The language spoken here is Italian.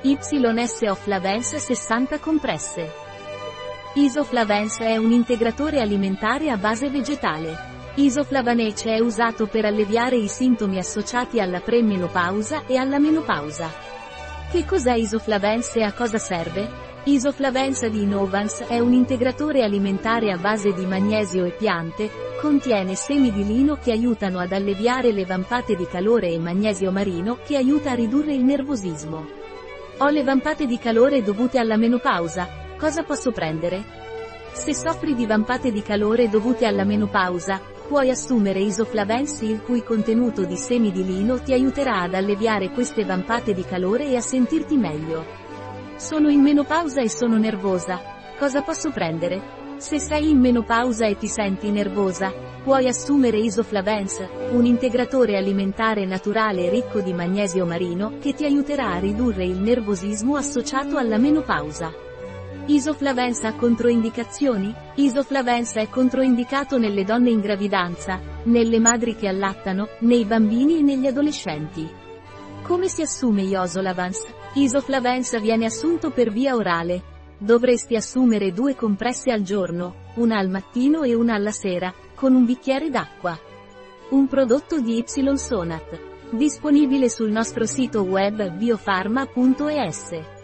YS Oflavens 60 compresse. Isoflavens è un integratore alimentare a base vegetale. Isoflavanece è usato per alleviare i sintomi associati alla premenopausa e alla menopausa. Che cos'è Isoflavens e a cosa serve? Isoflavens di Innovans è un integratore alimentare a base di magnesio e piante, contiene semi di lino che aiutano ad alleviare le vampate di calore e magnesio marino che aiuta a ridurre il nervosismo. Ho le vampate di calore dovute alla menopausa, cosa posso prendere? Se soffri di vampate di calore dovute alla menopausa, puoi assumere Isoflavens il cui contenuto di semi di lino ti aiuterà ad alleviare queste vampate di calore e a sentirti meglio. Sono in menopausa e sono nervosa. Cosa posso prendere? Se sei in menopausa e ti senti nervosa, puoi assumere Isoflavens, un integratore alimentare naturale ricco di magnesio marino che ti aiuterà a ridurre il nervosismo associato alla menopausa. Isoflavens ha controindicazioni? Isoflavens è controindicato nelle donne in gravidanza, nelle madri che allattano, nei bambini e negli adolescenti. Come si assume Iosolavans? Isoflavens viene assunto per via orale. Dovresti assumere due compresse al giorno, una al mattino e una alla sera, con un bicchiere d'acqua. Un prodotto di Y Sonat. Disponibile sul nostro sito web biofarma.es.